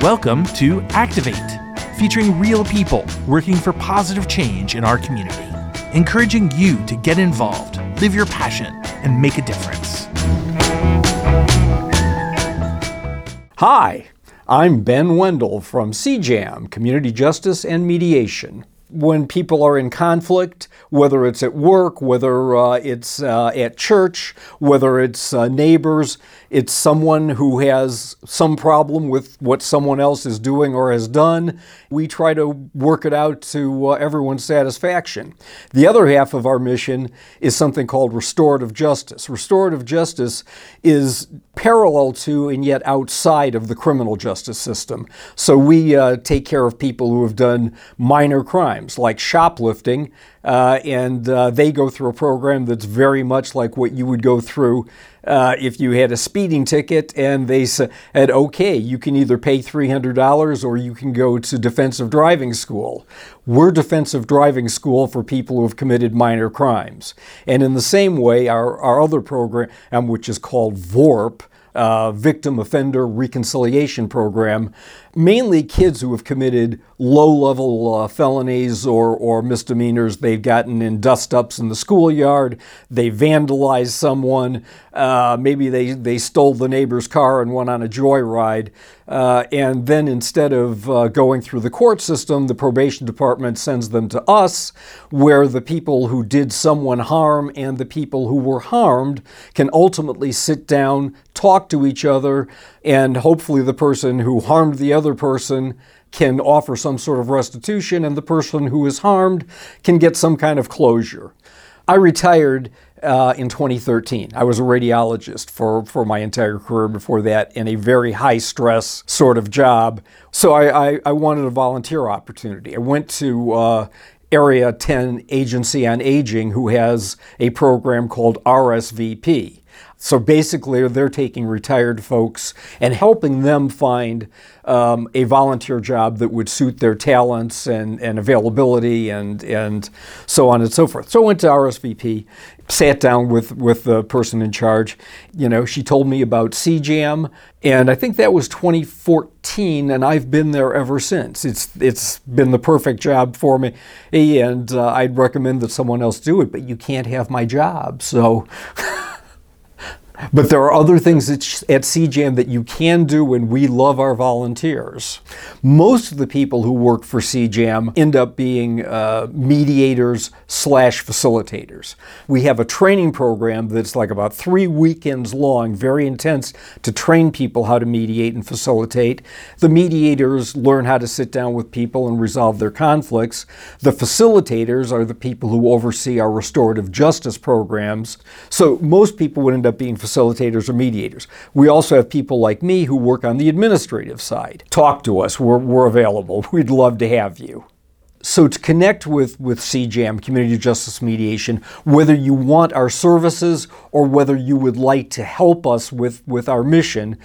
Welcome to Activate, featuring real people working for positive change in our community, encouraging you to get involved, live your passion, and make a difference. Hi, I'm Ben Wendell from CJAM, Community Justice and Mediation when people are in conflict, whether it's at work, whether uh, it's uh, at church, whether it's uh, neighbors, it's someone who has some problem with what someone else is doing or has done. We try to work it out to uh, everyone's satisfaction. The other half of our mission is something called restorative justice. Restorative justice is parallel to and yet outside of the criminal justice system. So we uh, take care of people who have done minor crimes like shoplifting, uh, and uh, they go through a program that's very much like what you would go through uh, if you had a speeding ticket and they said, okay, you can either pay $300 or you can go to defensive driving school. We're defensive driving school for people who have committed minor crimes. And in the same way, our, our other program, um, which is called VORP, uh, Victim Offender Reconciliation Program, mainly kids who have committed low level uh, felonies or, or misdemeanors. They've gotten in dust ups in the schoolyard, they vandalized someone, uh, maybe they, they stole the neighbor's car and went on a joyride. Uh, and then instead of uh, going through the court system, the probation department sends them to us, where the people who did someone harm and the people who were harmed can ultimately sit down, talk to each other, and hopefully the person who harmed the other person can offer some sort of restitution, and the person who is harmed can get some kind of closure. I retired uh, in 2013. I was a radiologist for, for my entire career before that in a very high stress sort of job. So I, I, I wanted a volunteer opportunity. I went to uh, Area 10 Agency on Aging, who has a program called RSVP. So basically, they're taking retired folks and helping them find um, a volunteer job that would suit their talents and, and availability and, and so on and so forth. So I went to RSVP, sat down with, with the person in charge. You know, she told me about CJAM, and I think that was 2014, and I've been there ever since. It's, it's been the perfect job for me, and uh, I'd recommend that someone else do it, but you can't have my job. So. But there are other things at, CJAM that you can do, and we love our volunteers. Most of the people who work for CJAM end up being uh, mediators slash facilitators. We have a training program that's like about three weekends long, very intense, to train people how to mediate and facilitate. The mediators learn how to sit down with people and resolve their conflicts. The facilitators are the people who oversee our restorative justice programs. So most people would end up being facilitators or mediators. We also have people like me who work on the administrative side. Talk to us, we're, we're available. We'd love to have you. So to connect with, with CJAM, Community Justice Mediation, whether you want our services or whether you would like to help us with, with our mission,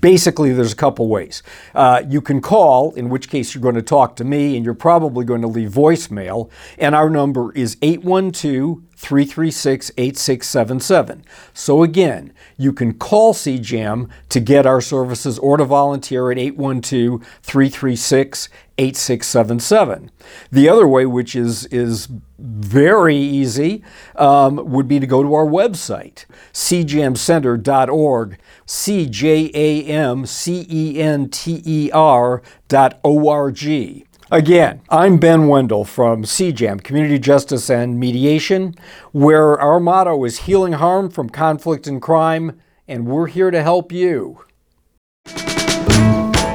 basically there's a couple ways. Uh, you can call, in which case you're going to talk to me and you're probably going to leave voicemail, and our number is 812 336 8677. So again, you can call CJAM to get our services or to volunteer at 812 336 8677. The other way, which is, is very easy, um, would be to go to our website, cjamcenter.org, C J A M C E N T E R dot O R G. Again, I'm Ben Wendell from CJAM, Community Justice and Mediation, where our motto is healing harm from conflict and crime, and we're here to help you.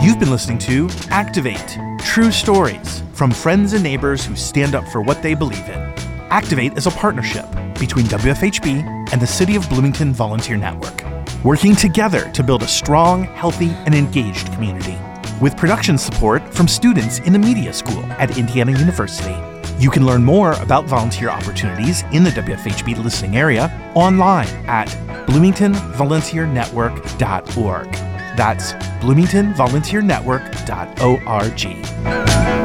You've been listening to Activate True Stories from friends and neighbors who stand up for what they believe in. Activate is a partnership between WFHB and the City of Bloomington Volunteer Network, working together to build a strong, healthy, and engaged community with production support from students in the media school at Indiana University. You can learn more about volunteer opportunities in the WFHB listening area online at bloomingtonvolunteernetwork.org. That's bloomingtonvolunteernetwork.org.